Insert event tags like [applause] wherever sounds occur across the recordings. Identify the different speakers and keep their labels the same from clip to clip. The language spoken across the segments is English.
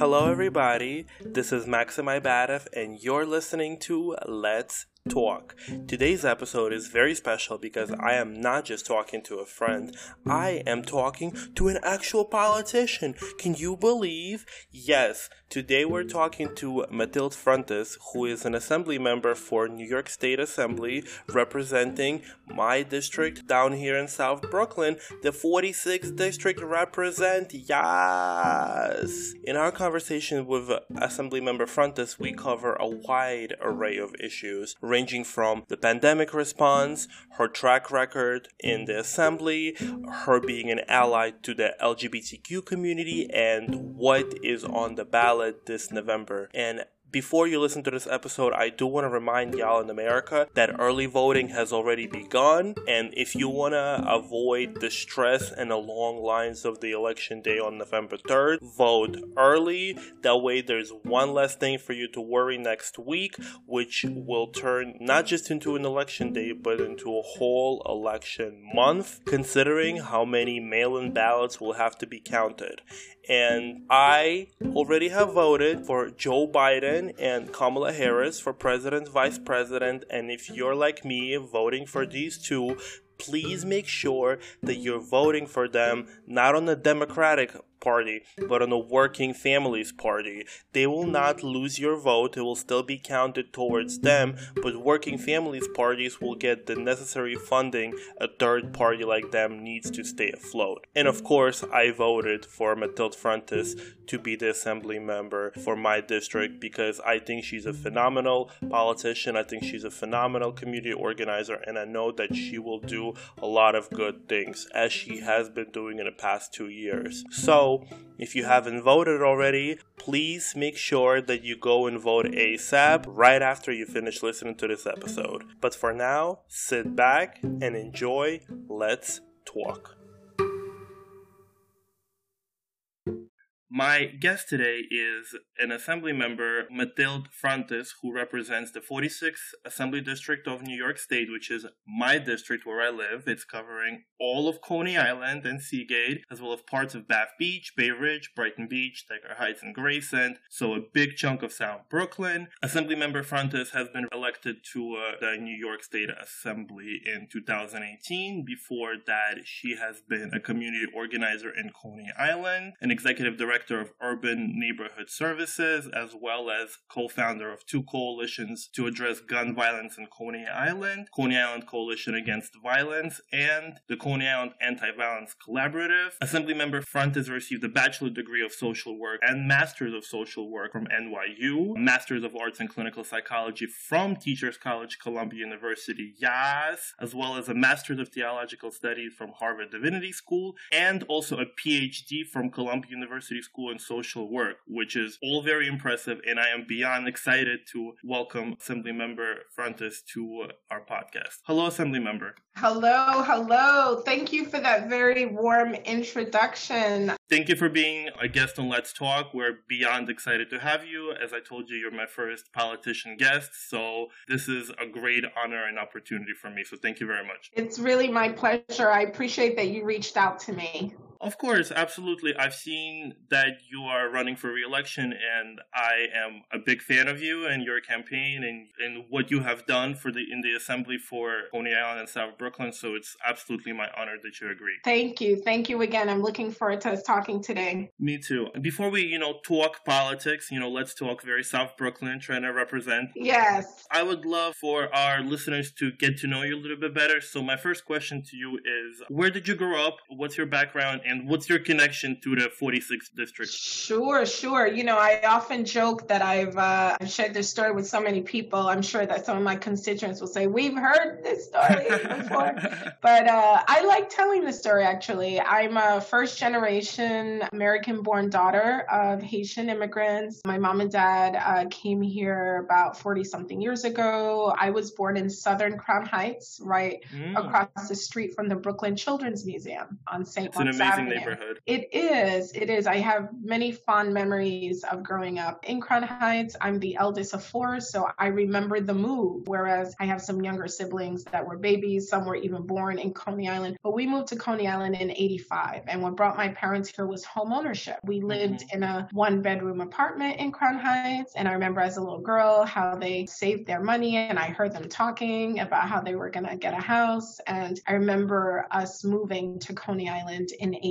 Speaker 1: Hello, everybody. This is Maxim Ibadev, and you're listening to Let's Talk. Today's episode is very special because I am not just talking to a friend, I am talking to an actual politician. Can you believe? Yes, today we're talking to Mathylde Frontus, who is an assembly member for New York State Assembly representing my district down here in South Brooklyn, the 46th district represent. Yes. In our conversation with Assembly Member Frontus, we cover a wide array of issues ranging from the pandemic response, her track record in the assembly, her being an ally to the LGBTQ community, and what is on the ballot this November. And before you listen to this episode, I do want to remind y'all in America that early voting has already begun. And if you want to avoid the stress and the long lines of the election day on November 3rd, vote early. That way, there's one less thing for you to worry next week, which will turn not just into an election day, but into a whole election month, considering how many mail in ballots will have to be counted. And I already have voted for Joe Biden and Kamala Harris for president, vice president. And if you're like me, voting for these two, please make sure that you're voting for them not on the Democratic Party, but on a Working Families Party. They will not lose your vote, it will still be counted towards them, but Working Families parties will get the necessary funding a third party like them needs to stay afloat. And of course, I voted for Mathylde Frontus to be the assembly member for my district because I think she's a phenomenal politician, I think she's a phenomenal community organizer, and I know that she will do a lot of good things as she has been doing in the past two years. So, if you haven't voted already, please make sure that you go and vote ASAP right after you finish listening to this episode. But for now, sit back and enjoy Let's Talk. My guest today is an assembly member, Mathylde Frontus, who represents the 46th Assembly District of New York State, which is my district where I live. It's covering all of Coney Island and Seagate, as well as parts of Bath Beach, Bay Ridge, Brighton Beach, Dyker Heights, and Gravesend. So a big chunk of South Brooklyn. Assembly member Frontus has been elected to uh, the New York State Assembly in 2018. Before that, she has been a community organizer in Coney Island, an executive director Director of Urban Neighborhood Services, as well as co founder of two coalitions to address gun violence in Coney Island Coney Island Coalition Against Violence and the Coney Island Anti Violence Collaborative. Assemblymember Frontus received a bachelor degree of social work and master's of social work from NYU, master's of arts in clinical psychology from Teachers College, Columbia University, Yas, as well as a master's of theological studies from Harvard Divinity School, and also a PhD from Columbia University School and Social Work, which is all very impressive. And I am beyond excited to welcome Assembly Member Frontus to our podcast. Hello, Assembly Member.
Speaker 2: Hello, hello. Thank you for that very warm introduction.
Speaker 1: Thank you for being a guest on Let's Talk. We're beyond excited to have you. As I told you, you're my first politician guest. So this is a great honor and opportunity for me. So thank you very much.
Speaker 2: It's really my pleasure. I appreciate that you reached out to me.
Speaker 1: Of course, absolutely. I've seen that you are running for reelection, and I am a big fan of you and your campaign and, and what you have done for the in the assembly for Coney Island and South Brooklyn. So it's absolutely my honor that you agree.
Speaker 2: Thank you, thank you again. I'm looking forward to us talking today.
Speaker 1: Me too. Before we, you know, talk politics, you know, let's talk very South Brooklyn, trying to represent.
Speaker 2: Yes.
Speaker 1: I would love for our listeners to get to know you a little bit better. So my first question to you is, where did you grow up? What's your background? And what's your connection to the 46th district?
Speaker 2: Sure, sure. You know, I often joke that I've uh, shared this story with so many people. I'm sure that some of my constituents will say, We've heard this story [laughs] before. but uh, I like telling the story actually. I'm a first generation American born daughter of Haitian immigrants. My mom and dad uh, came here about 40 something years ago. I was born in southern Crown Heights, right mm. across the street from the Brooklyn Children's Museum on St. Mark's Avenue
Speaker 1: Avenue. neighborhood.
Speaker 2: It is. It is. I have many fond memories of growing up in Crown Heights. I'm the eldest of four, so I remember the move. Whereas I have some younger siblings that were babies, some were even born in Coney Island. But we moved to Coney Island in 85. And what brought my parents here was home ownership. We lived mm-hmm. in a one bedroom apartment in Crown Heights. And I remember as a little girl how they saved their money. And I heard them talking about how they were going to get a house. And I remember us moving to Coney Island in 85.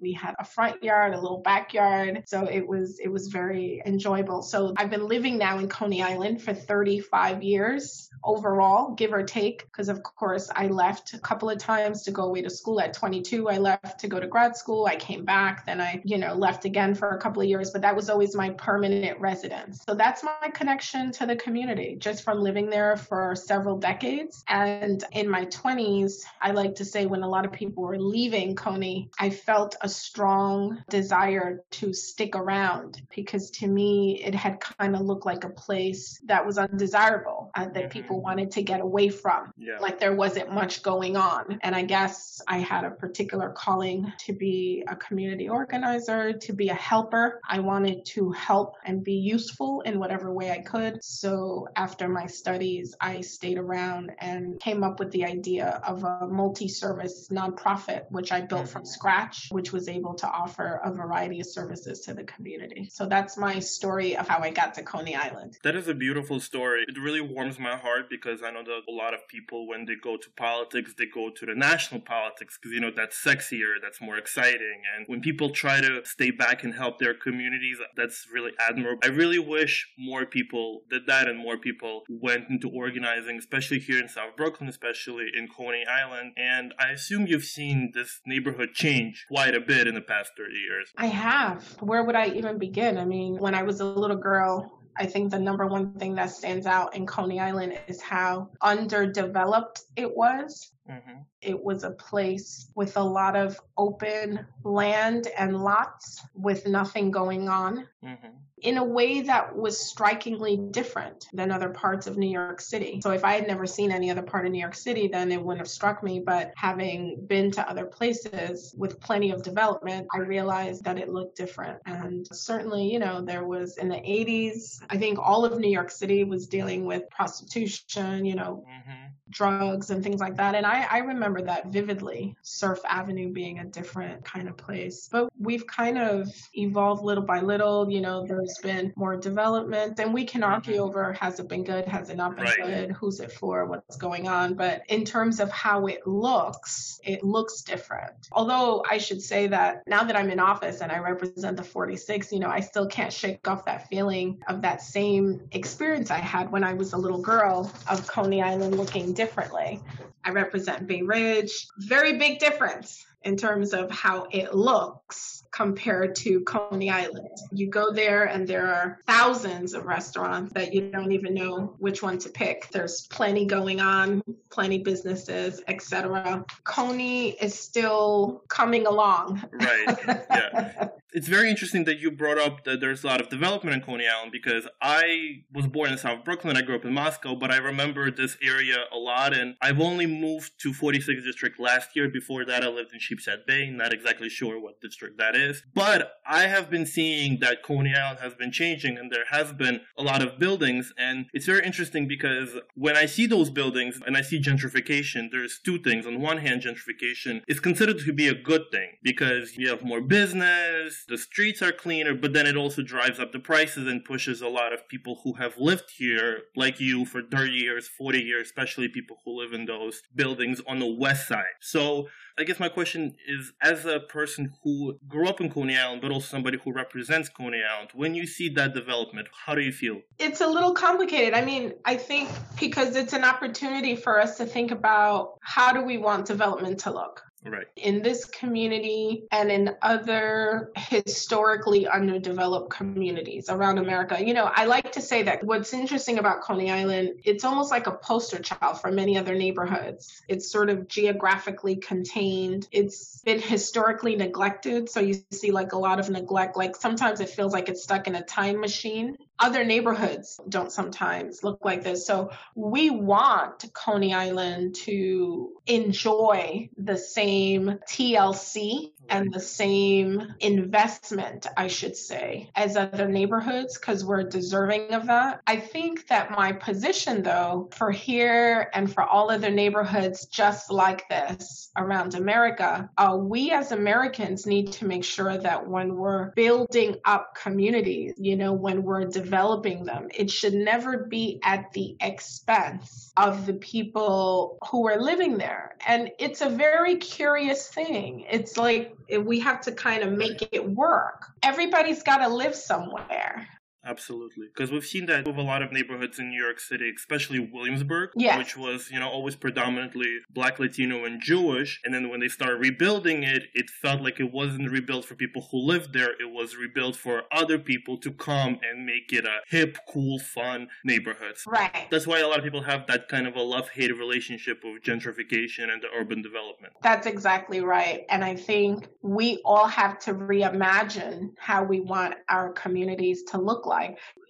Speaker 2: We had a front yard, a little backyard. So it was, it was very enjoyable. So I've been living now in Coney Island for 35 years overall, give or take, because of course I left a couple of times to go away to school at 22. I left to go to grad school. I came back, then I, you know, left again for a couple of years, but that was always my permanent residence. So that's my connection to the community just from living there for several decades. And in my 20s, I like to say when a lot of people were leaving Coney, I felt a strong desire to stick around because to me, it had kind of looked like a place that was undesirable, uh, that mm-hmm. People wanted to get away from. Yeah. Like there wasn't much going on. And I guess I had a particular calling to be a community organizer, to be a helper. I wanted to help and be useful in whatever way I could. So after my studies, I stayed around and came up with the idea of a multi service nonprofit, which I built from mm-hmm. scratch, which was able to offer a variety of services to the community. So that's my story of how I got to Coney Island.
Speaker 1: That is a beautiful story. It really warms my heart because I know that a lot of people, when they go to politics, they go to the national politics because, you know, that's sexier, that's more exciting. And when people try to stay back and help their communities, that's really admirable. I really wish more people did that and more people went into organizing, especially here in South Brooklyn, especially in Coney Island. And I assume you've seen this neighborhood change quite a bit in the past 30 years.
Speaker 2: I have. Where would I even begin? I mean, when I was a little girl, I think the number one thing that stands out in Coney Island is how underdeveloped it was. Mm-hmm. It was a place with a lot of open land and lots with nothing going on mm-hmm. In a way that was strikingly different than other parts of New York City. So, if I had never seen any other part of New York City, then it wouldn't have struck me. But having been to other places with plenty of development, I realized that it looked different. And certainly, you know, there was in the 80s, I think all of New York City was dealing with prostitution, you know, mm-hmm. Drugs and things like that. And I, I remember that vividly, Surf Avenue being a different kind of place. But we've kind of evolved little by little. You know, there's been more development, and we can argue mm-hmm. over has it been good, has it not been right. good, who's it for, what's going on. But in terms of how it looks, it looks different. Although I should say that now that I'm in office and I represent the 46, you know, I still can't shake off that feeling of that same experience I had when I was a little girl of Coney Island looking differently. I represent Bay Ridge. Very big difference in terms of how it looks compared to Coney Island. You go there and there are thousands of restaurants that you don't even know which one to pick. There's plenty going on, plenty businesses, etc. Coney is still coming along.
Speaker 1: Right. Yeah. [laughs] it's very interesting that you brought up that there's a lot of development in Coney Island because I was born in South Brooklyn. I grew up in Moscow, but I remember this area a lot. And I've only moved to 46th District last year. Before that, I lived in Sheepshead Bay. Not exactly sure what district that is. But I have been seeing that Coney Island has been changing and there has been a lot of buildings. And it's very interesting because when I see those buildings and I see gentrification, there's two things. On one hand, gentrification is considered to be a good thing because you have more business the streets are cleaner, but then it also drives up the prices and pushes a lot of people who have lived here, like you, for 30 years, 40 years, especially people who live in those buildings on the west side. So I guess my question is as a person who grew up in Coney Island, but also somebody who represents Coney Island, when you see that development, how do you feel?
Speaker 2: It's a little complicated. I mean, I think because it's an opportunity for us to think about how do we want development to look?
Speaker 1: Right.
Speaker 2: In this community and in other historically underdeveloped communities around America. You know, I like to say that what's interesting about Coney Island, it's almost like a poster child for many other neighborhoods. It's sort of geographically contained. It's been historically neglected. So you see like a lot of neglect. Like sometimes it feels like it's stuck in a time machine other neighborhoods don't sometimes look like this. So we want Coney Island to enjoy the same TLC and the same investment, I should say, as other neighborhoods because we're deserving of that. I think that my position, though, for here and for all other neighborhoods just like this around America, uh, we as Americans need to make sure that when we're building up communities, you know, when we're developing them, it should never be at the expense of the people who are living there. And it's a very curious thing. It's like we have to kind of make it work. Everybody's got to live somewhere.
Speaker 1: Absolutely. Because we've seen that with a lot of neighborhoods in New York City, especially Williamsburg,
Speaker 2: yes.
Speaker 1: which was, you know, always predominantly black, Latino, and Jewish. And then when they started rebuilding it, it felt like it wasn't rebuilt for people who lived there. It was rebuilt for other people to come and make it a hip, cool, fun neighborhood.
Speaker 2: Right.
Speaker 1: That's why a lot of people have that kind of a love-hate relationship with gentrification and the urban development.
Speaker 2: That's exactly right. And I think we all have to reimagine how we want our communities to look like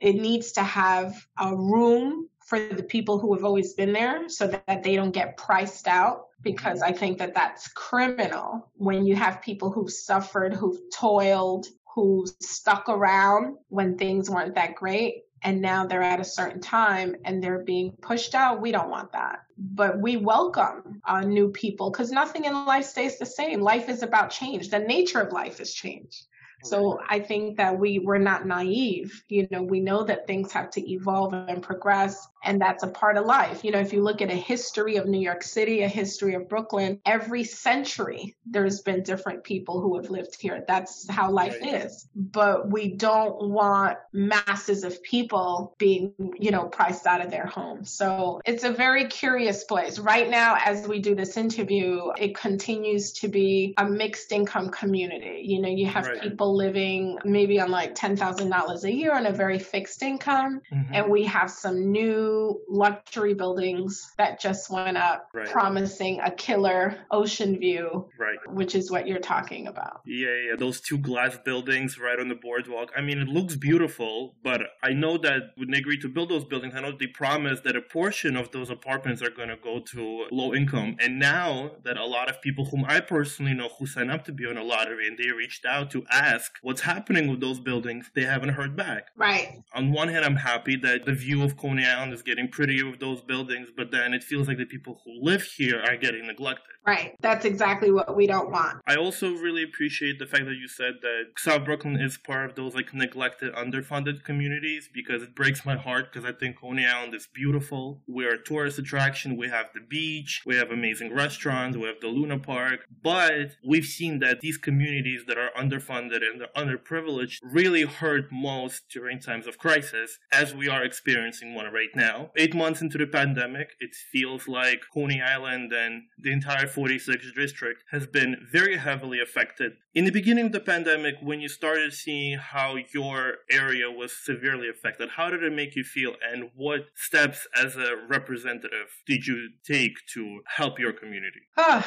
Speaker 2: It needs to have a room for the people who have always been there so that they don't get priced out because I think that that's criminal when you have people who've suffered, who've toiled, who stuck around when things weren't that great and now they're at a certain time and they're being pushed out. We don't want that. But we welcome uh, new people because nothing in life stays the same. Life is about change. The nature of life is change. So I think that we we're not naive. You know, we know that things have to evolve and progress, and that's a part of life. You know, if you look at a history of New York City, a history of Brooklyn, every century there's been different people who have lived here. That's how life right. is. But we don't want masses of people being, you know, priced out of their homes. So it's a very curious place. Right now, as we do this interview, it continues to be a mixed income community. You know, you have right. people living maybe on like $10,000 a year on a very fixed income. Mm-hmm. And we have some new luxury buildings that just went up right. promising a killer ocean view,
Speaker 1: right.
Speaker 2: which is what you're talking about.
Speaker 1: Yeah, yeah. Those two glass buildings right on the boardwalk. I mean, it looks beautiful, but I know that when they agreed to build those buildings, I know they promised that a portion of those apartments are going to go to low income. And now that a lot of people whom I personally know who sign up to be on a lottery and they reached out to ask ask what's happening with those buildings, they haven't heard back.
Speaker 2: Right.
Speaker 1: On one hand, I'm happy that the view of Coney Island is getting prettier with those buildings, but then it feels like the people who live here are getting neglected.
Speaker 2: Right. That's exactly what we don't want.
Speaker 1: I also really appreciate the fact that you said that South Brooklyn is part of those like neglected, underfunded communities because it breaks my heart because I think Coney Island is beautiful. We're a tourist attraction. We have the beach. We have amazing restaurants. We have the Luna Park. But we've seen that these communities that are underfunded and underprivileged really hurt most during times of crisis, as we are experiencing one right now. Eight months into the pandemic, it feels like Coney Island and the entire 46th district has been very heavily affected. In the beginning of the pandemic, when you started seeing how your area was severely affected, how did it make you feel and what steps as a representative did you take to help your community?
Speaker 2: Oh,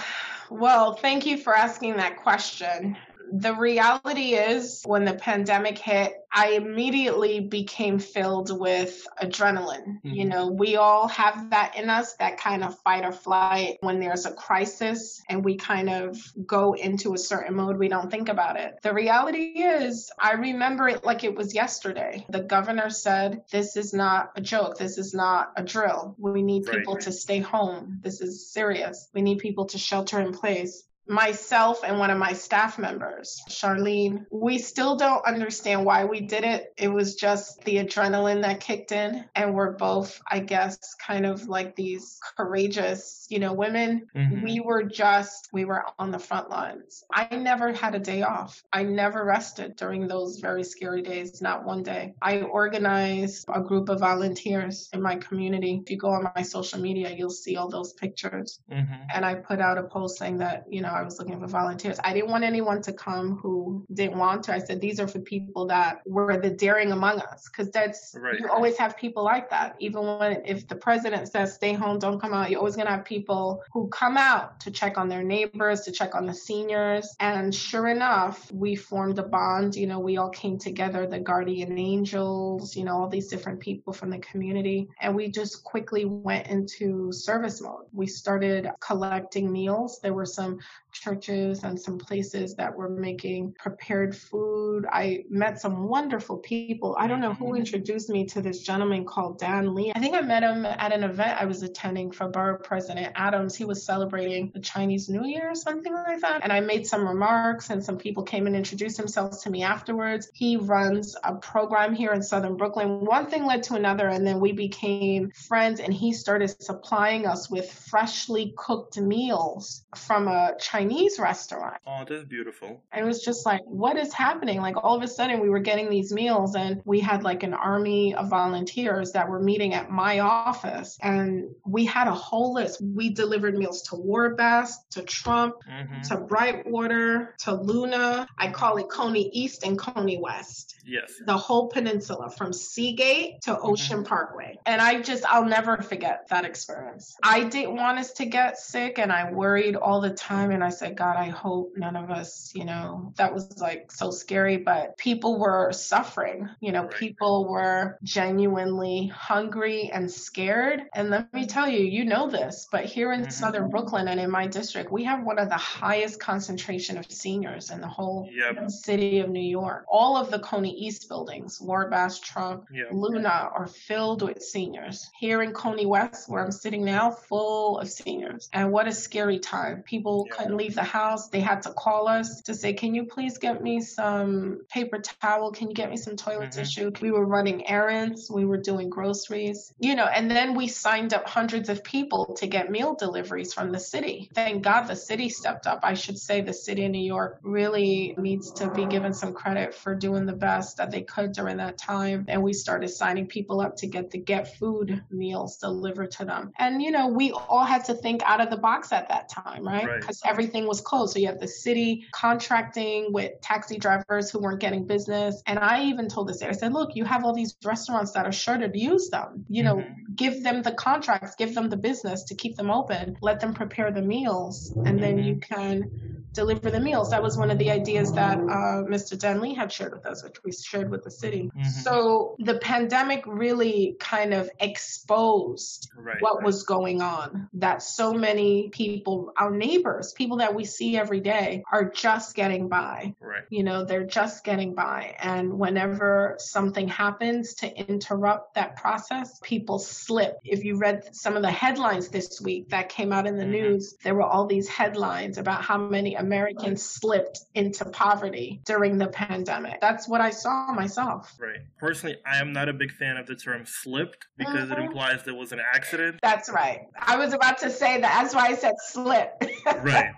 Speaker 2: well, thank you for asking that question the reality is when the pandemic hit, I immediately became filled with adrenaline. Mm-hmm. You know, we all have that in us, that kind of fight or flight when there's a crisis and we kind of go into a certain mode, we don't think about it. The reality is, I remember it like it was yesterday. The governor said, This is not a joke. This is not a drill. We need people right. to stay home. This is serious. We need people to shelter in place myself and one of my staff members, Charlene, we still don't understand why we did it. It was just the adrenaline that kicked in. And we're both, I guess, kind of like these courageous, you know, women. Mm-hmm. We were just, we were on the front lines. I never had a day off. I never rested during those very scary days, not one day. I organized a group of volunteers in my community. If you go on my social media, you'll see all those pictures. Mm-hmm. And I put out a post saying that, you know, I was looking for volunteers. I didn't want anyone to come who didn't want to. I said, these are for people that were the daring among us. Cause that's, right. you always have people like that. Even when, if the president says stay home, don't come out, you're always going to have people who come out to check on their neighbors, to check on the seniors. And sure enough, we formed a bond. You know, we all came together, the guardian angels, you know, all these different people from the community. And we just quickly went into service mode. We started collecting meals. There were some churches and some places that were making prepared food. I met some wonderful people. I don't know who mm-hmm. introduced me to this gentleman called Dan Lee. I think I met him at an event I was attending for Borough President Adams. He was celebrating the Chinese New Year or something like that. And I made some remarks and some people came and introduced themselves to me afterwards. He runs a program here in Southern Brooklyn. One thing led to another and then we became friends and he started supplying us with freshly cooked meals from a Chinese Chinese restaurant.
Speaker 1: Oh, that's beautiful.
Speaker 2: And it was just like, what is happening? Like all of a sudden we were getting these meals and we had like an army of volunteers that were meeting at my office and we had a whole list. We delivered meals to Warbasse, to Trump, mm-hmm. to Brightwater, to Luna. I call it Coney East and Coney West.
Speaker 1: Yes.
Speaker 2: The whole peninsula from Seagate to mm-hmm. Ocean mm-hmm. Parkway. And I just, I'll never forget that experience. I didn't want us to get sick and I worried all the time and I said, God, I hope none of us, you know, that was like so scary, but people were suffering. You know, people were genuinely hungry and scared. And let me tell you, you know this, but here in mm-hmm. Southern Brooklyn and in my district, we have one of the highest concentration of seniors in the whole yep. city of New York. All of the Coney East buildings, Warbasse, Trump, yep. Luna are filled with seniors. Here in Coney West, where I'm sitting now, full of seniors. And what a scary time. People yep. couldn't leave leave the house, they had to call us to say, Can you please get me some paper towel? Can you get me some toilet mm-hmm. tissue? We were running errands, we were doing groceries, you know, and then we signed up hundreds of people to get meal deliveries from the city. Thank God the city stepped up. I should say the city of New York really needs to be given some credit for doing the best that they could during that time. And we started signing people up to get the get food meals delivered to them. And, you know, we all had to think out of the box at that time, right? Because right. everything everything was closed. So you have the city contracting with taxi drivers who weren't getting business. And I even told the this, I said, look, you have all these restaurants that are sure to use them. You know, mm-hmm. give them the contracts, give them the business to keep them open, let them prepare the meals, and then you can deliver the meals. That was one of the ideas that uh, Mr. Denley had shared with us, which we shared with the city. Mm-hmm. So the pandemic really kind of exposed right, what right. was going on. That so many people, our neighbors, people that we see every day, are just getting by.
Speaker 1: Right.
Speaker 2: You know, they're just getting by. And whenever something happens to interrupt that process, people slip. If you read some of the headlines this week that came out in the mm-hmm. news, there were all these headlines about how many Americans slipped into poverty during the pandemic. That's what I saw myself.
Speaker 1: Right. Personally, I am not a big fan of the term slipped because mm-hmm. it implies there was an accident.
Speaker 2: That's right. I was about to say that. That's why I said slip.
Speaker 1: right.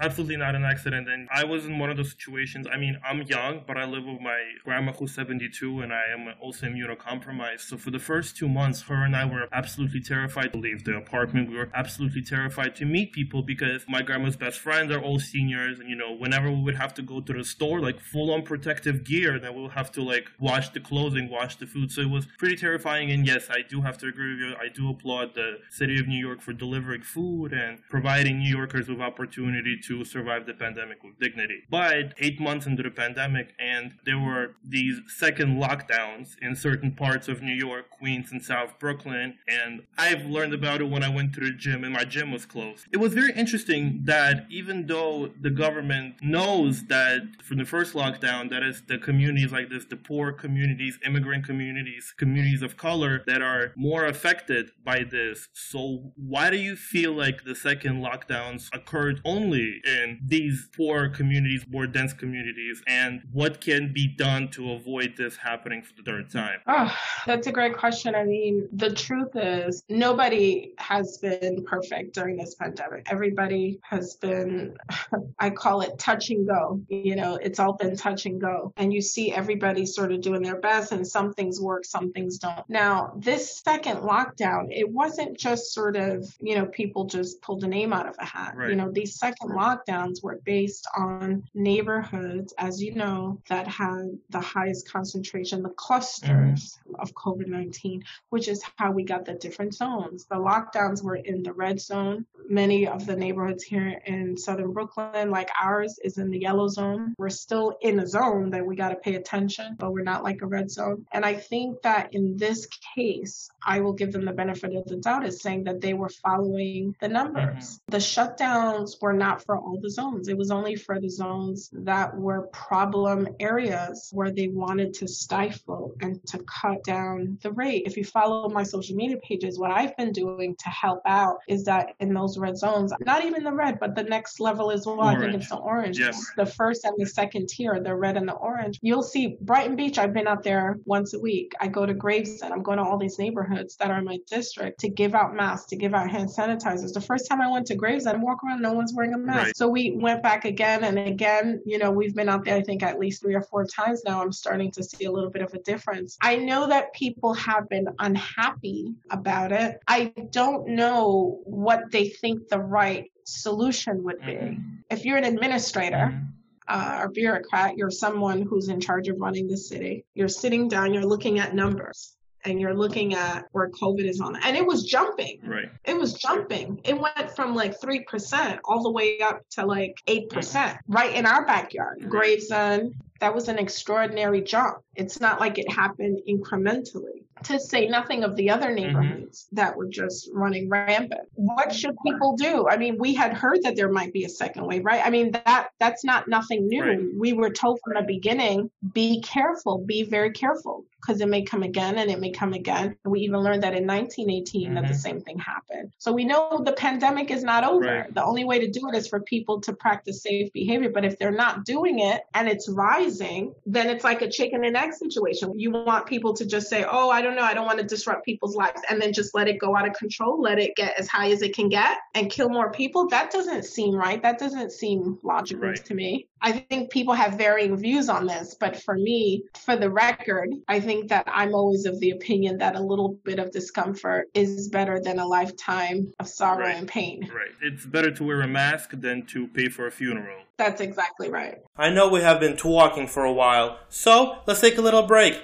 Speaker 1: absolutely not an accident. And I was in one of those situations. I mean, I'm young, but I live with my grandma who's 72 and I am also immunocompromised. So for the first two months, her and I were absolutely terrified to leave the apartment. We were absolutely terrified to meet people because my grandma's best friends are all seniors. And, you know, whenever we would have to go to the store, like full on protective gear, then we'll have to like wash the clothing, wash the food. So it was pretty terrifying. And yes, I do have to agree with you. I do applaud the city of New York for delivering food and providing New Yorkers with opportunity to survive the pandemic with dignity. But eight months into the pandemic, and there were these second lockdowns in certain parts of New York, Queens, and South Brooklyn. And I've learned about it when I went to the gym and my gym was closed. It was very interesting that even though the government knows that from the first lockdown, that is the communities like this, the poor communities, immigrant communities, communities of color that are more affected by this. So why do you feel like the second lockdowns occurred only in these poor communities, more dense communities, and what can be done to avoid this happening for the third time?
Speaker 2: Oh, that's a great question. I mean, the truth is, nobody has been perfect during this pandemic. Everybody has been, [laughs] I call it touch and go. You know, it's all been touch and go. And you see everybody sort of doing their best, and some things work, some things don't. Now, this second lockdown, it wasn't just sort of, you know, people just pulled a name out of a hat. Right. You know, these second lockdowns were based on neighborhoods, as you know, that had the highest concentration, the clusters mm-hmm. of COVID 19, which is how we got the different zones. The lockdowns were in the red zone. Many of the neighborhoods here in southern Brooklyn, like ours, is in the yellow zone. We're still in a zone that we got to pay attention, but we're not like a red zone. And I think that in this case, I will give them the benefit of the doubt as saying that they were following the numbers. Mm-hmm. The shutdowns were not for all the zones. It was only for the zones that were problem areas where they wanted to stifle and to cut down the rate. If you follow my social media pages, what I've been doing to help out is that in those red zones, not even the red, but the next level is well, orange. I think it's the orange.
Speaker 1: Yes.
Speaker 2: The first and the second tier, the red and the orange. You'll see Brighton Beach, I've been out there once a week. I go to Gravesend. I'm going to all these neighborhoods that are in my district to give out masks, to give out hand sanitizers. The first time I went to Gravesend, I walk around, no one's wearing a mask. Right. So we went back again and again. You know, we've been out there, I think, at least three or four times now. I'm starting to see a little bit of a difference. I know that people have been unhappy about it. I don't know what they think the right solution would be. Mm-hmm. If you're an administrator, mm-hmm uh, or bureaucrat, you're someone who's in charge of running the city. You're sitting down, you're looking at numbers and you're looking at where COVID is on. And it was jumping.
Speaker 1: Right.
Speaker 2: It was jumping. It went from like 3% all the way up to like 8% right in our backyard. Right. Gravesend, that was an extraordinary jump. It's not like it happened incrementally. To say nothing of the other mm-hmm. neighborhoods mm-hmm. that were just running rampant. What should people do? I mean, we had heard that there might be a second wave, right? I mean, that that's not nothing new. Right. We were told from the beginning, be careful, be very careful because it may come again and it may come again. We even learned that in 1918 mm-hmm. that the mm-hmm. same thing happened. So we know the pandemic is not over. Right. The only way to do it is for people to practice safe behavior. But if they're not doing it and it's rising, then it's like a chicken and egg situation. You want people to just say, oh, I don't know, I don't want to disrupt people's lives, and then just let it go out of control, let it get as high as it can get and kill more people. That doesn't seem right. That doesn't seem logical right. to me. I think people have varying views on this, but for me, for the record, I think that I'm always of the opinion that a little bit of discomfort is better than a lifetime of sorrow
Speaker 1: right.
Speaker 2: and pain.
Speaker 1: Right. It's better to wear a mask than to pay for a funeral.
Speaker 2: That's exactly right.
Speaker 1: I know we have been talking for a while, so let's take a little break.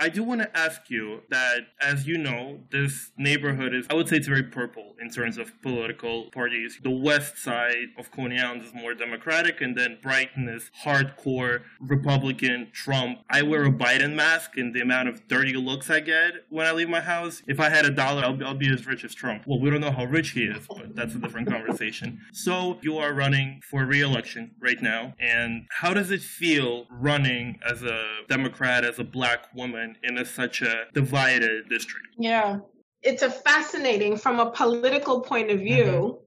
Speaker 1: I do want to ask you that, as you know, this neighborhood is, I would say it's very purple in terms of political parties. The west side of Coney Island is more Democratic, and then Brighton is hardcore Republican Trump. I wear a Biden mask, and the amount of dirty looks I get when I leave my house, if I had a dollar, I'll, I'll be as rich as Trump. Well, we don't know how rich he is, but that's a different conversation. So, you are running for re election right now, and how does it feel running as a Democrat, as a black woman? In a, such a divided district.
Speaker 2: Yeah. It's a fascinating from a political point of view.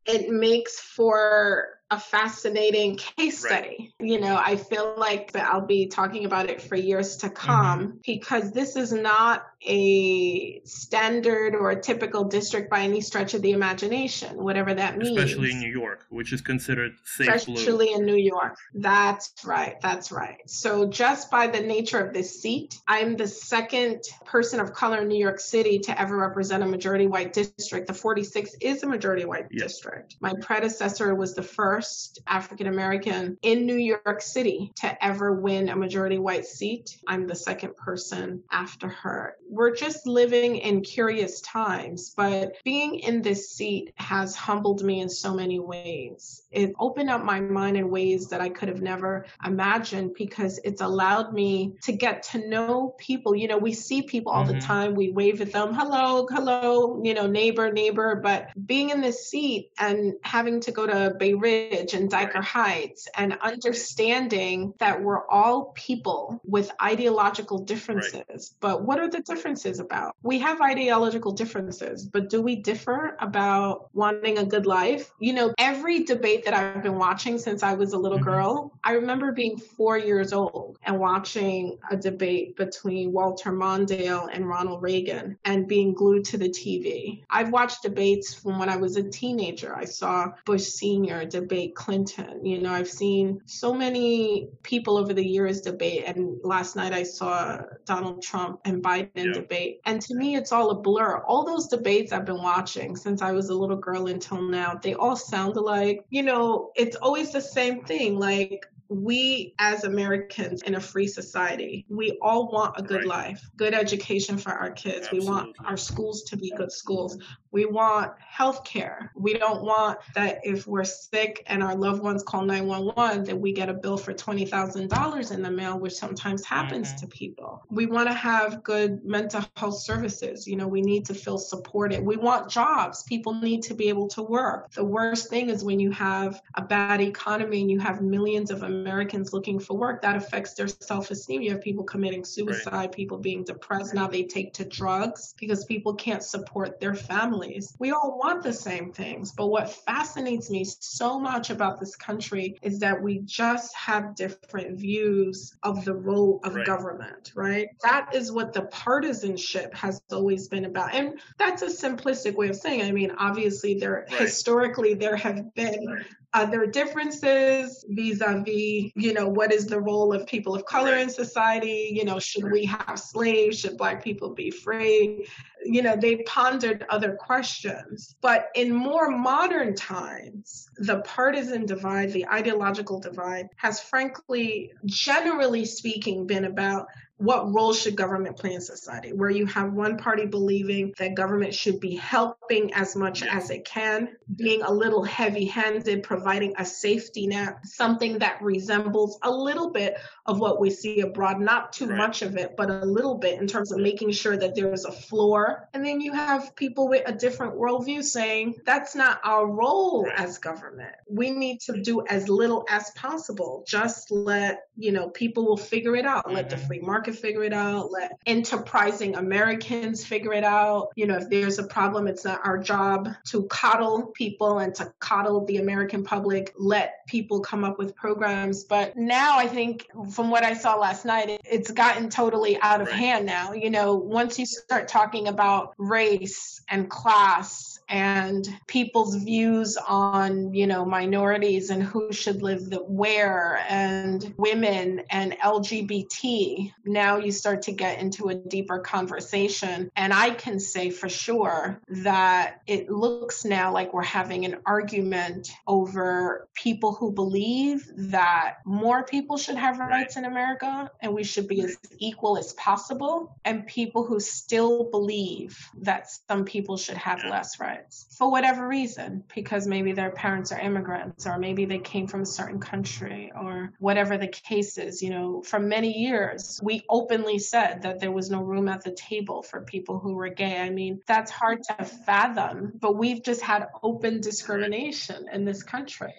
Speaker 2: Mm-hmm. It makes for a fascinating case study. Right. You know, I feel like that I'll be talking about it for years to come mm-hmm. because this is not a standard or a typical district by any stretch of the imagination, whatever that means.
Speaker 1: Especially in New York, which is considered safe
Speaker 2: Especially
Speaker 1: blue.
Speaker 2: in New York. That's right. That's right. So just by the nature of this seat, I'm the second person of color in New York City to ever represent a majority white district. The 46 is a majority white yes. district. My predecessor was the first African American in New York City to ever win a majority white seat. I'm the second person after her we're just living in curious times, but being in this seat has humbled me in so many ways. It opened up my mind in ways that I could have never imagined because it's allowed me to get to know people. You know, we see people all mm-hmm. the time, we wave at them, hello, hello, you know, neighbor, neighbor. But being in this seat and having to go to Bay Ridge and Dyker Heights and understanding that we're all people with ideological differences, right. but what are the differences? about. We have ideological differences, but do we differ about wanting a good life? You know, every debate that I've been watching since I was a little mm-hmm. girl, I remember being four years old and watching a debate between Walter Mondale and Ronald Reagan and being glued to the TV. I've watched debates from when I was a teenager. I saw Bush Sr. debate Clinton. You know, I've seen so many people over the years debate. And last night I saw Donald Trump and Biden yeah. debate. And to me, it's all a blur. All those debates I've been watching since I was a little girl until now, they all sound alike. You know, it's always the same thing. Like, we as Americans in a free society, we all want a good right. life, good education for our kids. Absolutely. We want our schools to be good schools. We want health care. We don't want that if we're sick and our loved ones call 911 that we get a bill for $20,000 in the mail, which sometimes happens mm-hmm. to people. We want to have good mental health services. You know, we need to feel supported. We want jobs. People need to be able to work. The worst thing is when you have a bad economy and you have millions of Americans looking for work, that affects their self esteem. You have people committing suicide, right. people being depressed. Now they take to drugs because people can't support their family families. We all want the same things. But what fascinates me so much about this country is that we just have different views of the role of right. government, right? That is what the partisanship has always been about. And that's a simplistic way of saying, it. I mean, obviously there right. historically there have been right. Other differences vis-a-vis, you know, what is the role of people of color in society? You know, should we have slaves? Should black people be free? you know, they pondered other questions. But in more modern times, the partisan divide, the ideological divide, has frankly, generally speaking, been about what role should government play in society where you have one party believing that government should be helping as much as it can being a little heavy handed providing a safety net something that resembles a little bit of what we see abroad not too right. much of it but a little bit in terms of making sure that there's a floor and then you have people with a different worldview saying that's not our role right. as government we need to do as little as possible just let you know people will figure it out mm-hmm. let the mm-hmm. free market figure it out. Let enterprising Americans figure it out. You know, if there's a problem, it's not our job to coddle people and to coddle the American public. Let people come up with programs. But now I think from what I saw last night, it's gotten totally out of hand now. You know, once you start talking about race and class and people's views on, you know, minorities and who should live the, where and women and LGBT. Now you start to get into a deeper conversation. And I can say for sure that it looks now like we're having an argument over people who believe that more people should have rights in America and we should be as equal as possible, and people who still believe that some people should have less rights for whatever reason, because maybe their parents are immigrants or maybe they came from a certain country or whatever the case is. You know, for many years, we openly said that there was no room at the table for people who were gay. I mean, that's hard to fathom, but we've just had open discrimination in this country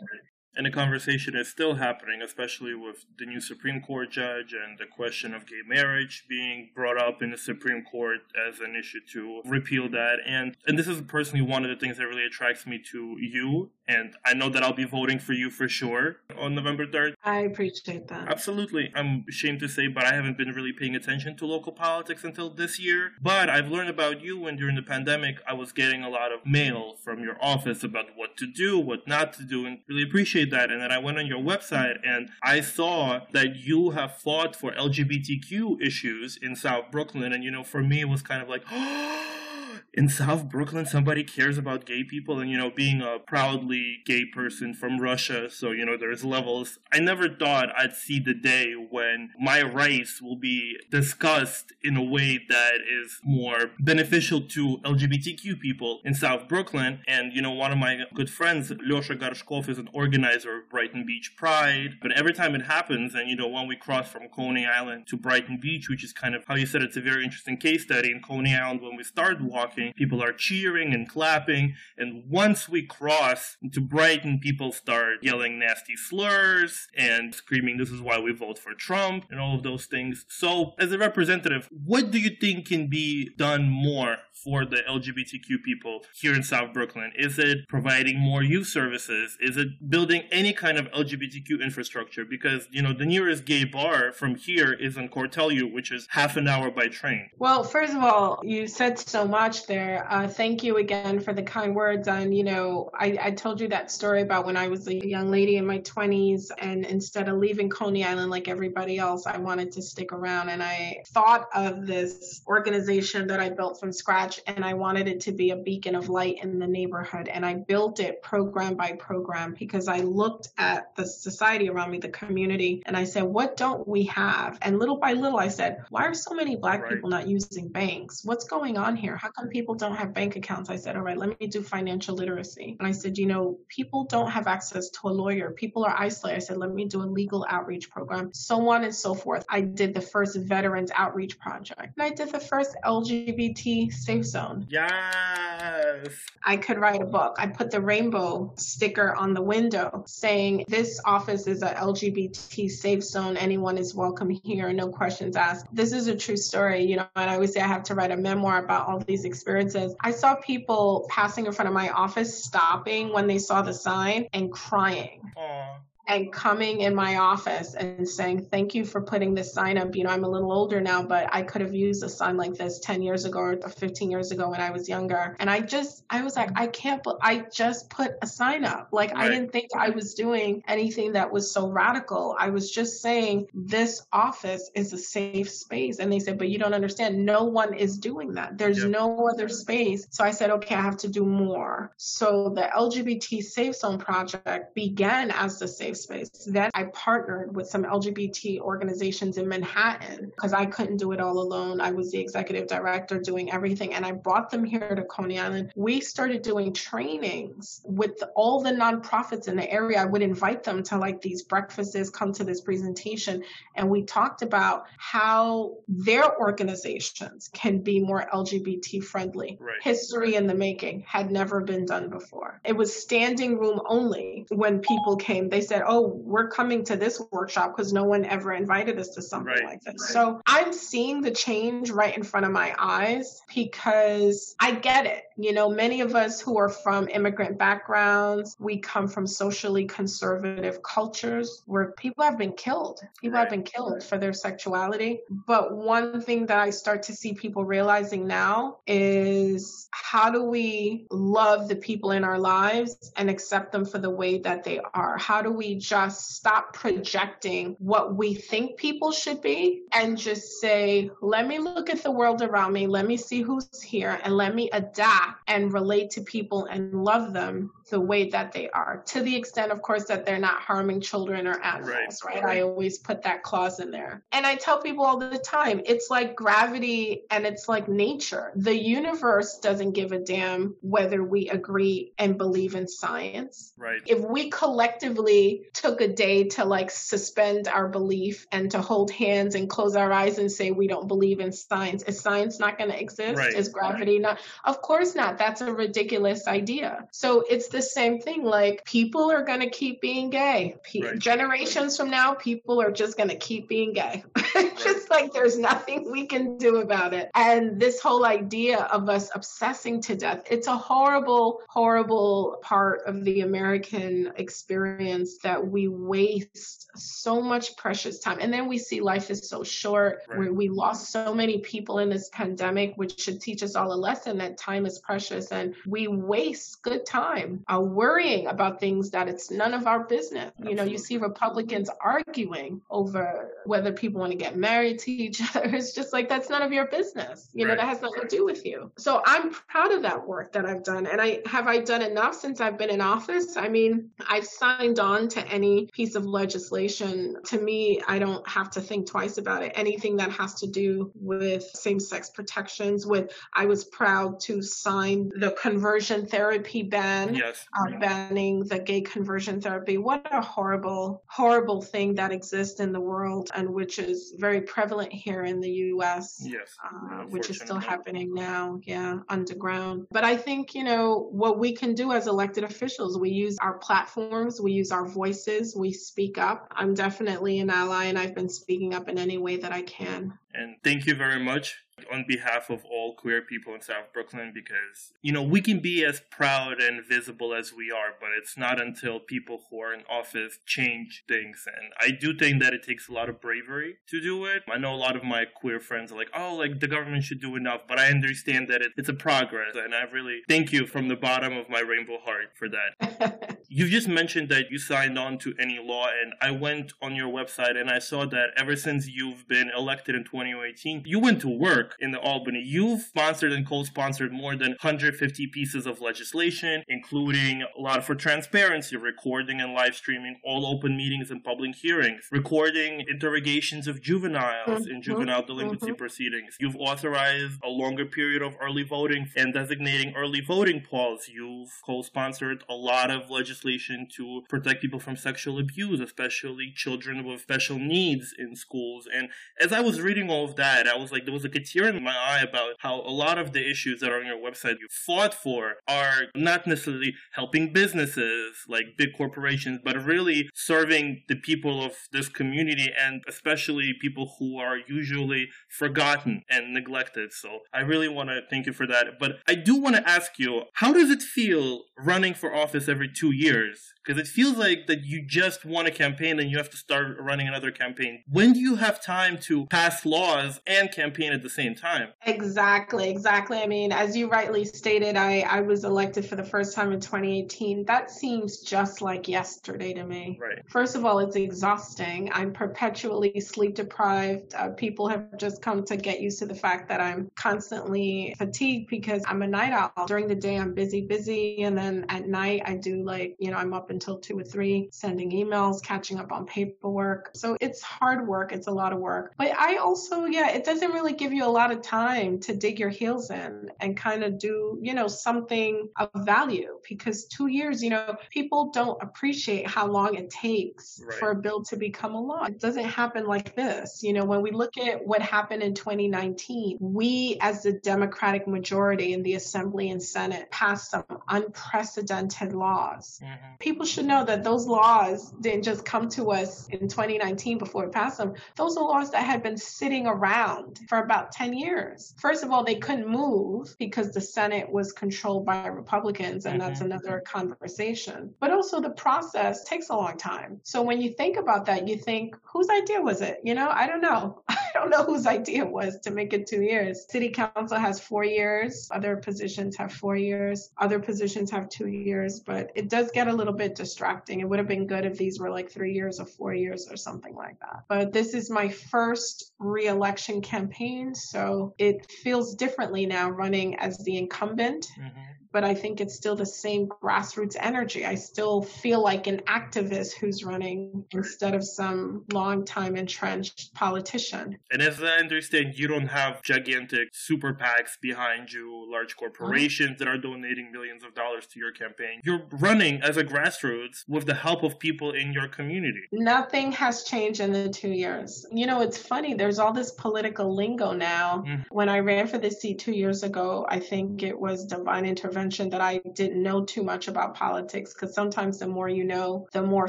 Speaker 1: and the conversation is still happening, especially with the new Supreme Court judge and the question of gay marriage being brought up in the Supreme Court as an issue to repeal that. And and this is personally one of the things that really attracts me to you. And I know that I'll be voting for you for sure on November 3rd.
Speaker 2: I appreciate that.
Speaker 1: Absolutely. I'm ashamed to say, but I haven't been really paying attention to local politics until this year. But I've learned about you when during the pandemic I was getting a lot of mail from your office about what to do, what not to do, and really appreciate appreciate that. And then I went on your website and I saw that you have fought for LGBTQ issues in South Brooklyn. And, you know, for me, it was kind of like, [gasps] oh, in South Brooklyn, somebody cares about gay people, and you know, being a proudly gay person from Russia, so you know, there's levels. I never thought I'd see the day when my rights will be discussed in a way that is more beneficial to LGBTQ people in South Brooklyn. And you know, one of my good friends, Lyosha Gorshkov, is an organizer of Brighton Beach Pride. But every time it happens, and you know, when we cross from Coney Island to Brighton Beach, which is kind of how you said it's a very interesting case study in Coney Island, when we started walking People are cheering and clapping. And once we cross into Brighton, people start yelling nasty slurs and screaming, This is why we vote for Trump, and all of those things. So, as a representative, what do you think can be done more for the LGBTQ people here in South Brooklyn? Is it providing more youth services? Is it building any kind of LGBTQ infrastructure? Because, you know, the nearest gay bar from here is in Cortelyou, which is half an hour by train.
Speaker 2: Well, first of all, you said so much there. Uh, thank you again for the kind words. And, you know, I, I told you that story about when I was a young lady in my 20s, and instead of leaving Coney Island like everybody else, I wanted to stick around. And I thought of this organization that I built from scratch, and I wanted it to be a beacon of light in the neighborhood. And I built it program by program because I looked at the society around me, the community, and I said, what don't we have? And little by little, I said, why are so many Black right. people not using banks? What's going on here? How come people don't have bank accounts? I said, all right, let me do financial literacy. And I said, you know, people don't have access to a lawyer. People are isolated. I said, let me do a legal outreach program, so on and so forth. I did the first veterans outreach project. And I did the first LGBT safe zone.
Speaker 1: Yes.
Speaker 2: I could write a book. I put the rainbow sticker on the window saying, this office is a LGBT safe zone. Anyone is welcome here. No questions asked. This is a true story, you know, and I always say I have to write a memoir about all these experiences. I saw people passing in front of my office stopping when they saw the sign and crying. Aww and coming in my office and saying, Thank you for putting this sign up. You know, I'm a little older now, but I could have used a sign like this 10 years ago or 15 years ago when I was younger. And I just, I was like, I can't, I just put a sign up. Like, right. I didn't think I was doing anything that was so radical. I was just saying, This office is a safe space. And they said, But you don't understand. No one is doing that. There's yep. no other space. So I said, Okay, I have to do more. So the LGBT Safe Zone project began as the safe space. Then I partnered with some LGBT organizations in Manhattan because I couldn't do it all alone. I was the executive director doing everything, and I brought them here to Coney Island. We started doing trainings with all the nonprofits in the area. I would invite them to like these breakfasts, come to this presentation, and we talked about how their organizations can be more LGBT friendly. Right. History in the making had never been done before. It was standing room only when people came. They said, oh, we're coming to this workshop because no one ever invited us to something right. like this. Right. So I'm seeing the change right in front of my eyes because I get it. You know, many of us who are from immigrant backgrounds, we come from socially conservative cultures where people have been killed. People right. have been killed for their sexuality. But one thing that I start to see people realizing now is how do we love the people in our lives and accept them for the way that they are? How do we just stop projecting what we think people should be and just say, let me look at the world around me, let me see who's here, and let me adapt and relate to people and love them the way that they are. To the extent of course that they're not harming children or animals right, right? right, i always put that clause in there. And i tell people all the time it's like gravity and it's like nature. The universe doesn't give a damn whether we agree and believe in science.
Speaker 1: Right.
Speaker 2: If we collectively took a day to like suspend our belief and to hold hands and close our eyes and say we don't believe in science is science not going to exist right, is gravity not of course not that's a ridiculous idea so it's the same thing. Like people are going to keep being gay. right. Generations from now, people are just going to keep being gay. [laughs] [laughs] just like there's nothing we can do about it. And this whole idea of us obsessing to death, it's a horrible, horrible part of the American experience that we waste so much precious time. And then we see life is so short. Right. We lost so many people in this pandemic, which should teach us all a lesson that time is precious and we waste good time uh, worrying about things that it's none of our business. Absolutely. You know, you see Republicans arguing over whether people want to get married to each [laughs] other. It's just like that's none of your business. You right. know, that has nothing to do with you. So I'm proud of that work that I've done. And I have I done enough since I've been in office? I mean, I've signed on to any piece of legislation. To me, I don't have to think twice about it. Anything that has to do with same-sex protections, with I was proud to sign the conversion therapy ban.
Speaker 1: Yes
Speaker 2: uh, banning the gay conversion therapy. What a horrible, horrible thing that exists in the world and which is very prevalent here in the US.
Speaker 1: Yes.
Speaker 2: Uh, which is still happening now. Yeah, underground. But I think, you know, what we can do as elected officials, we use our platforms, we use our voices, we speak up. I'm definitely an ally and I've been speaking up in any way that I can.
Speaker 1: And thank you very much on behalf of all queer people in South Brooklyn because, you know, we can be as proud and visible as we are, but it's not until people who are in office change things. And I do think that it takes a lot of bravery to do it. I know a lot of my queer friends are like, oh, like the government should do enough, but I understand that it, it's a progress. And I really thank you from the bottom of my rainbow heart for that. [laughs] you just mentioned that you signed on to any law, and I went on your website and I saw that ever since you've been elected in 2018, you went to work in the Albany. You've sponsored and co-sponsored more than 150 pieces of legislation, including a lot for transparency, recording and live streaming all open meetings and public hearings, recording interrogations of juveniles mm-hmm. in juvenile delinquency mm-hmm. proceedings. You've authorized a longer period of early voting and designating early voting polls. You've co-sponsored a lot of legislation to protect people from sexual abuse, especially children with special needs in schools. And as I was reading all of that, I was like, there was like a tear in my eye about how a lot of the issues that are on your website you fought for are not necessarily helping businesses like big corporations, but really serving the people of this community and especially people who are usually forgotten and neglected. So I really want to thank you for that. But I do want to ask you, how does it feel running for office every two years? Because it feels like that you just won a campaign and you have to start running another campaign. When do you have time to pass laws and campaign at the same time?
Speaker 2: Exactly, exactly. I mean, as you rightly stated, I, I was elected for the first time in 2018. That seems just like yesterday to me.
Speaker 1: Right.
Speaker 2: First of all, it's exhausting. I'm perpetually sleep deprived. Uh, people have just come to get used to the fact that I'm constantly fatigued because I'm a night owl. During the day, I'm busy, busy. And then at night, I do like, you know, I'm up until two or three sending emails, catching up on paperwork. So it's hard work. It's a lot of work. But I also, yeah, it doesn't really give you a lot of time to dig your heels in and kind of do, you know, something of value because two years, you know, people don't appreciate how long it takes right. for a bill to become a law. It doesn't happen like this. You know, when we look at what happened in 2019, we as the Democratic majority in the Assembly and Senate passed some unprecedented laws. Mm-hmm. People should know that those laws didn't just come to us in 2019 before we passed them. Those are laws that had been sitting around for about 10 years. First of all, they couldn't move because the Senate was controlled by Republicans, and mm-hmm. that's another conversation. But also, the process takes a long time. So when you think about that, you think, whose idea was it? You know, I don't know. [laughs] I don't know whose idea it was to make it two years. City council has four years, other positions have four years, other positions have two years, but it does get a little bit distracting. It would have been good if these were like three years or four years or something like that. But this is my first re-election campaign, so it feels differently now running as the incumbent. Mm-hmm but I think it's still the same grassroots energy. I still feel like an activist who's running instead of some long time entrenched politician.
Speaker 1: And as I understand, you don't have gigantic super PACs behind you, large corporations that are donating millions of dollars to your campaign. You're running as a grassroots with the help of people in your community.
Speaker 2: Nothing has changed in the two years. You know, it's funny, there's all this political lingo now. Mm. When I ran for this seat two years ago, I think it was divine intervention that I didn't know too much about politics because sometimes the more you know, the more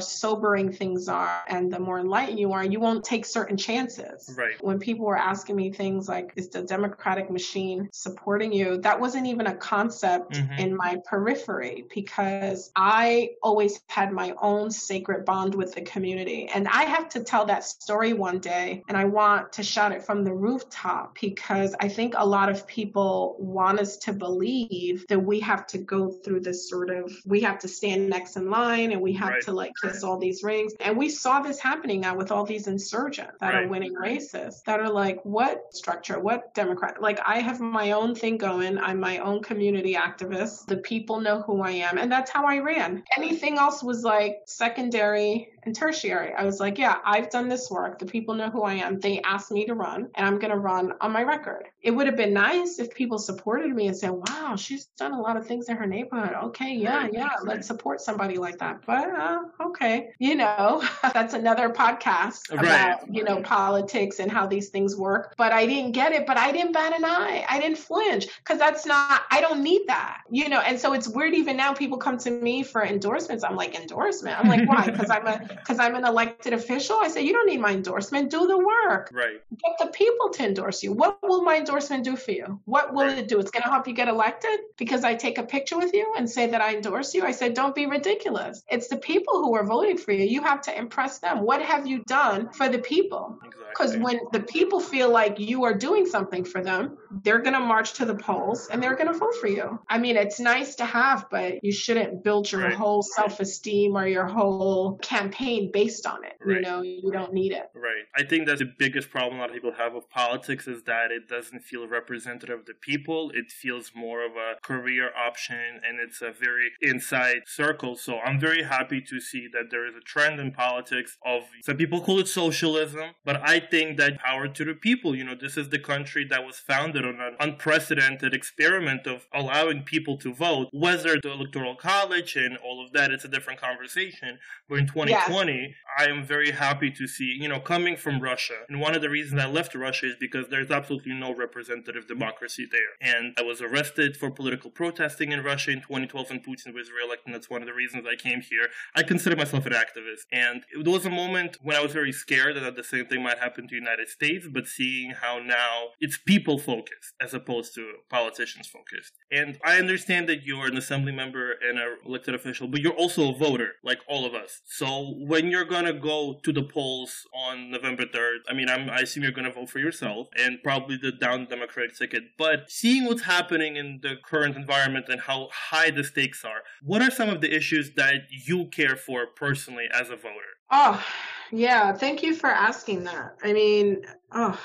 Speaker 2: sobering things are and the more enlightened you are, you won't take certain chances.
Speaker 1: Right.
Speaker 2: When people were asking me things like, is the Democratic machine supporting you? That wasn't even a concept mm-hmm. in my periphery because I always had my own sacred bond with the community. And I have to tell that story one day and I want to shout it from the rooftop because I think a lot of people want us to believe that we have to go through this sort of we have to stand next in line and we have right. to like kiss all these rings. And we saw this happening now with all these insurgents that right. are winning races that are like what structure? What democrat? Like i have my own thing going. I'm my own community activist. The people know who i am. And that's how i ran. Anything else was like secondary and tertiary. I was like, yeah, I've done this work. The people know who I am. They asked me to run, and I'm going to run on my record. It would have been nice if people supported me and said, wow, she's done a lot of things in her neighborhood. Okay, yeah, yeah, let's support somebody like that. But uh, okay, you know, [laughs] that's another podcast about right. you know politics and how these things work. But I didn't get it. But I didn't bat an eye. I didn't flinch because that's not. I don't need that, you know. And so it's weird. Even now, people come to me for endorsements. I'm like endorsement. I'm like why? Because I'm a because I'm an elected official. I say you don't need my endorsement. Do the work.
Speaker 1: Right.
Speaker 2: Get the people to endorse you. What will my endorsement do for you? What will right. it do? It's going to help you get elected because I take a picture with you and say that I endorse you. I said don't be ridiculous. It's the people who are voting for you. You have to impress them. What have you done for the people? Because exactly. when the people feel like you are doing something for them, they're going to march to the polls and they're going to vote for you. I mean, it's nice to have, but you shouldn't build your right. whole self esteem or your whole campaign based on it. Right. You know, you don't need it.
Speaker 1: Right. I think that's the biggest problem a lot of people have with politics is that it doesn't feel representative of the people. It feels more of a career option and it's a very inside circle. So I'm very happy to see that there is a trend in politics of some people call it socialism, but I think that power to the people. You know, this is the country that was founded on an unprecedented experiment of allowing people to vote, whether the electoral college and all of that, it's a different conversation. But in 2020, yes. I am very happy to see, you know, coming from Russia. And one of the reasons I left Russia is because there's absolutely no representative democracy there. And I was arrested for political protesting in Russia in 2012 when Putin was reelected. And that's one of the reasons I came here. I consider myself an activist. And it was a moment when I was very scared that the same thing might happen to the United States, but seeing how now it's people focused as opposed to politicians focused. And I understand that you're an assembly member and an elected official, but you're also a voter, like all of us. So when you're gonna go to the polls on November 3rd, I mean, I'm, I assume you're gonna vote for yourself and probably the down Democratic ticket. But seeing what's happening in the current environment and how high the stakes are, what are some of the issues that you care for personally as a voter?
Speaker 2: Oh, yeah. Thank you for asking that. I mean, oh,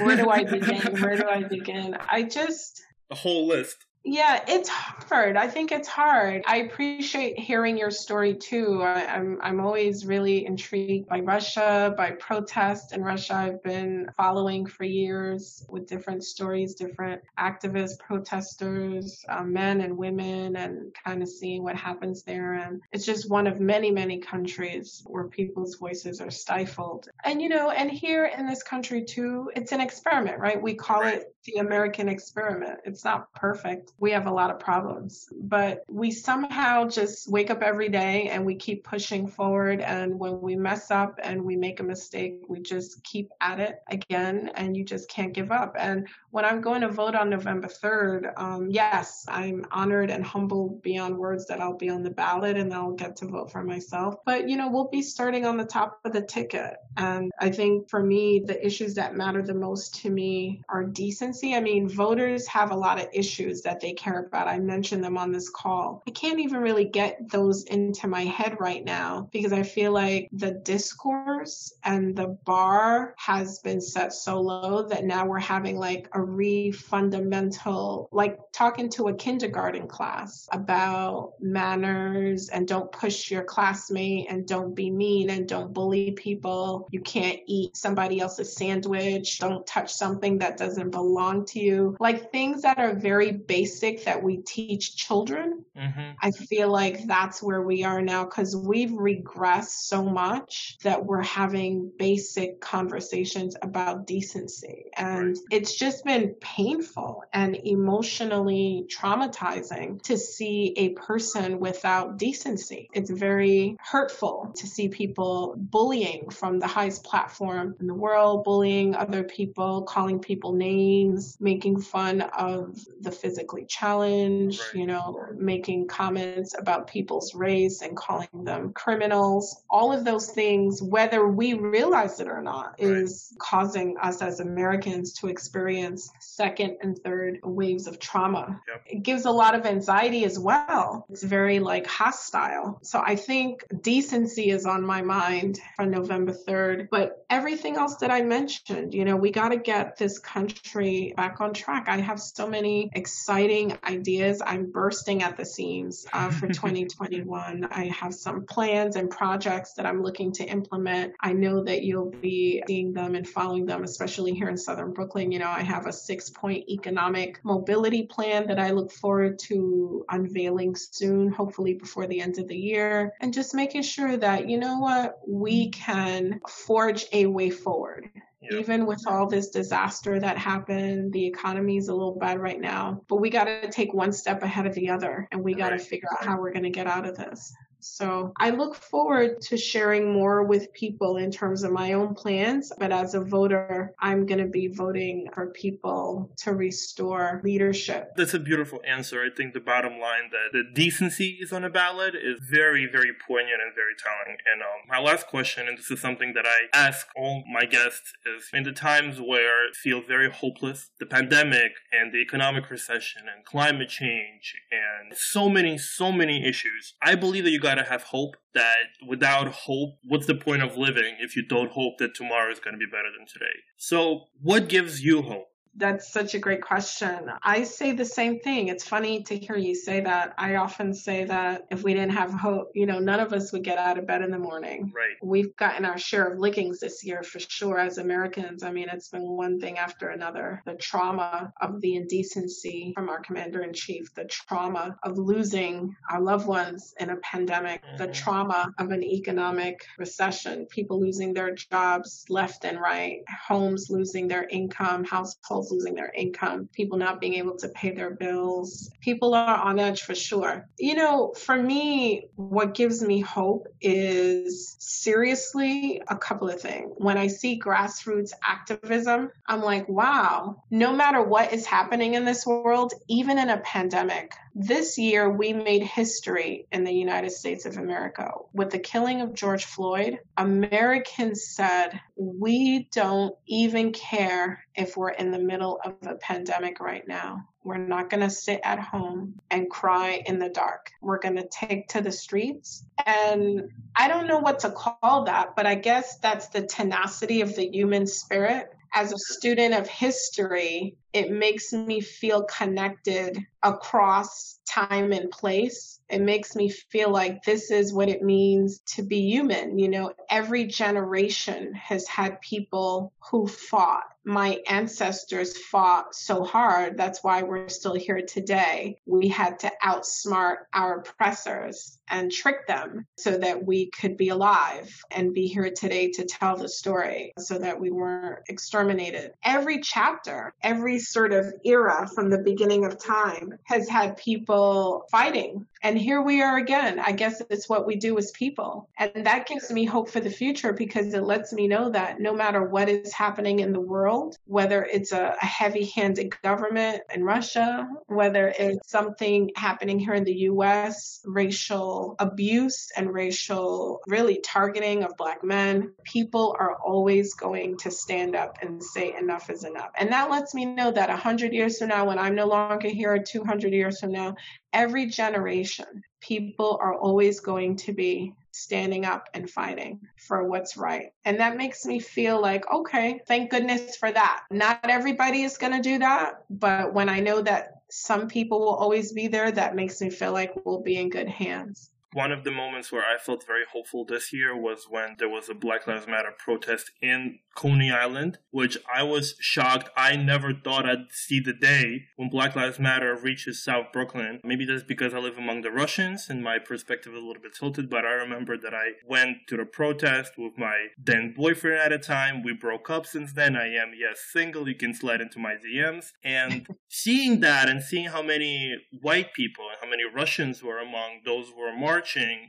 Speaker 2: where do I begin? [laughs] where do I begin? I just.
Speaker 1: A whole list.
Speaker 2: Yeah, it's hard. I think it's hard. I appreciate hearing your story too. I, am I'm, I'm always really intrigued by Russia, by protests in Russia. I've been following for years with different stories, different activists, protesters, um, men and women, and kind of seeing what happens there. And it's just one of many, many countries where people's voices are stifled. And you know, and here in this country too, it's an experiment, right? We call right. it the American experiment. It's not perfect. We have a lot of problems, but we somehow just wake up every day and we keep pushing forward. And when we mess up and we make a mistake, we just keep at it again and you just can't give up. And when I'm going to vote on November 3rd, um, yes, I'm honored and humbled beyond words that I'll be on the ballot and I'll get to vote for myself. But, you know, we'll be starting on the top of the ticket. And I think for me, the issues that matter the most to me are decency. I mean, voters have a lot of issues that they care about. I mentioned them on this call. I can't even really get those into my head right now because I feel like the discourse and the bar has been set so low that now we're having like a re fundamental, like talking to a kindergarten class about manners and don't push your classmate and don't be mean and don't bully people. You can't eat somebody else's sandwich. Don't touch something that doesn't belong to you. Like things that are very basic that we teach children. Mm-hmm. I feel like that's where we are now because we've regressed so much that we're having basic conversations about decency. And it's just been painful and emotionally traumatizing to see a person without decency. It's very hurtful to see people bullying from the highest platform in the world, bullying other people, calling people names, making fun of the physically challenged, right. you know, making comments about people's race and calling them criminals. All of those things, whether we realize it or not, right. is causing us as Americans to experience second and third waves of trauma. Yep. It gives a lot of anxiety as well. It's very like hostile. So I think decency is on my mind for November 3rd. But everything else that I mentioned, you know, we got to get this country back on track. I have so many exciting exciting ideas. I'm bursting at the seams uh, for [laughs] 2021. I have some plans and projects that I'm looking to implement. I know that you'll be seeing them and following them, especially here in Southern Brooklyn. You know, I have a six point economic mobility plan that I look forward to unveiling soon, hopefully before the end of the year, and just making sure that, you know what, we can forge a way forward. Even with all this disaster that happened, the economy is a little bad right now, but we got to take one step ahead of the other and we got to right. figure out how we're going to get out of this. So I look forward to sharing more with people in terms of my own plans. But as a voter, I'm going to be voting for people to restore leadership.
Speaker 1: That's a beautiful answer. I think the bottom line that the decency is on a ballot is very, very poignant and very telling. And um, my last question, and this is something that I ask all my guests, is in the times where it feels very hopeless, the pandemic and the economic recession and climate change and so many, so many issues, I believe that you got gotta have hope that without hope, what's the point of living if you don't hope that tomorrow is gonna be better than today? So, what gives you hope?
Speaker 2: That's such a great question. I say the same thing. It's funny to hear you say that. I often say that if we didn't have hope, you know, none of us would get out of bed in the morning.
Speaker 1: Right.
Speaker 2: We've gotten our share of lickings this year for sure as Americans. I mean, it's been one thing after another. The trauma of the indecency from our commander in chief, the trauma of losing our loved ones in a pandemic, mm-hmm. the trauma of an economic recession, people losing their jobs left and right, homes losing their income, households losing their income, people not being able to pay their bills. People are on edge for sure. You know, for me, what gives me hope is seriously a couple of things. When I see grassroots activism, I'm like, wow, no matter what is happening in this world, even in a pandemic, this year, we made history in the United States of America. With the killing of George Floyd, Americans said, We don't even care if we're in the middle of a pandemic right now. We're not going to sit at home and cry in the dark. We're going to take to the streets. And I don't know what to call that, but I guess that's the tenacity of the human spirit as a student of history, it makes me feel connected across time and place. It makes me feel like this is what it means to be human. You know, every generation has had people who fought. My ancestors fought so hard. That's why we're still here today. We had to outsmart our oppressors and trick them so that we could be alive and be here today to tell the story so that we weren't exterminated. Every chapter, every sort of era from the beginning of time has had people fighting. And here we are again. I guess it's what we do as people. And that gives me hope for the future because it lets me know that no matter what is happening in the world, whether it's a, a heavy handed government in Russia, whether it's something happening here in the US, racial abuse and racial really targeting of Black men, people are always going to stand up and say enough is enough. And that lets me know that 100 years from now, when I'm no longer here, 200 years from now, every generation, people are always going to be standing up and fighting for what's right. And that makes me feel like, okay, thank goodness for that. Not everybody is going to do that, but when I know that some people will always be there, that makes me feel like we'll be in good hands.
Speaker 1: One of the moments where I felt very hopeful this year was when there was a Black Lives Matter protest in Coney Island, which I was shocked. I never thought I'd see the day when Black Lives Matter reaches South Brooklyn. Maybe that's because I live among the Russians and my perspective is a little bit tilted, but I remember that I went to the protest with my then boyfriend at the time. We broke up since then. I am, yes, single. You can slide into my DMs. And [laughs] seeing that and seeing how many white people and how many Russians were among those who were marching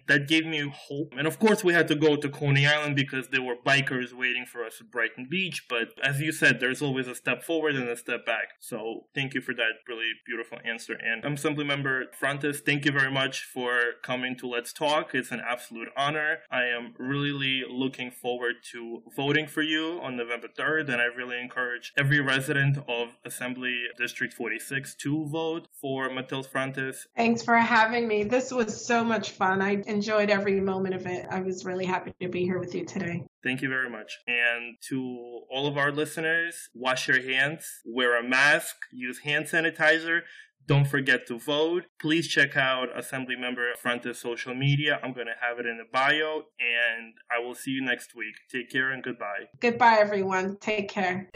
Speaker 1: that gave me hope. And of course, we had to go to Coney Island because there were bikers waiting for us at Brighton Beach. But as you said, there's always a step forward and a step back. So thank you for that really beautiful answer. And I'm Assembly Member Frontus. Thank you very much for coming to Let's Tawk. It's an absolute honor. I am really looking forward to voting for you on November 3rd. And I really encourage every resident of Assembly District 46 to vote for Mathylde Frontus.
Speaker 2: Thanks for having me. This was so much fun. I enjoyed every moment of it. I was really happy to be here with you today.
Speaker 1: Thank you very much. And to all of our listeners, wash your hands, wear a mask, use hand sanitizer. Don't forget to vote. Please check out Assembly Assemblymember Frontus' social media. I'm going to have it in the bio, and I will see you next week. Take care and goodbye.
Speaker 2: Goodbye, everyone. Take care.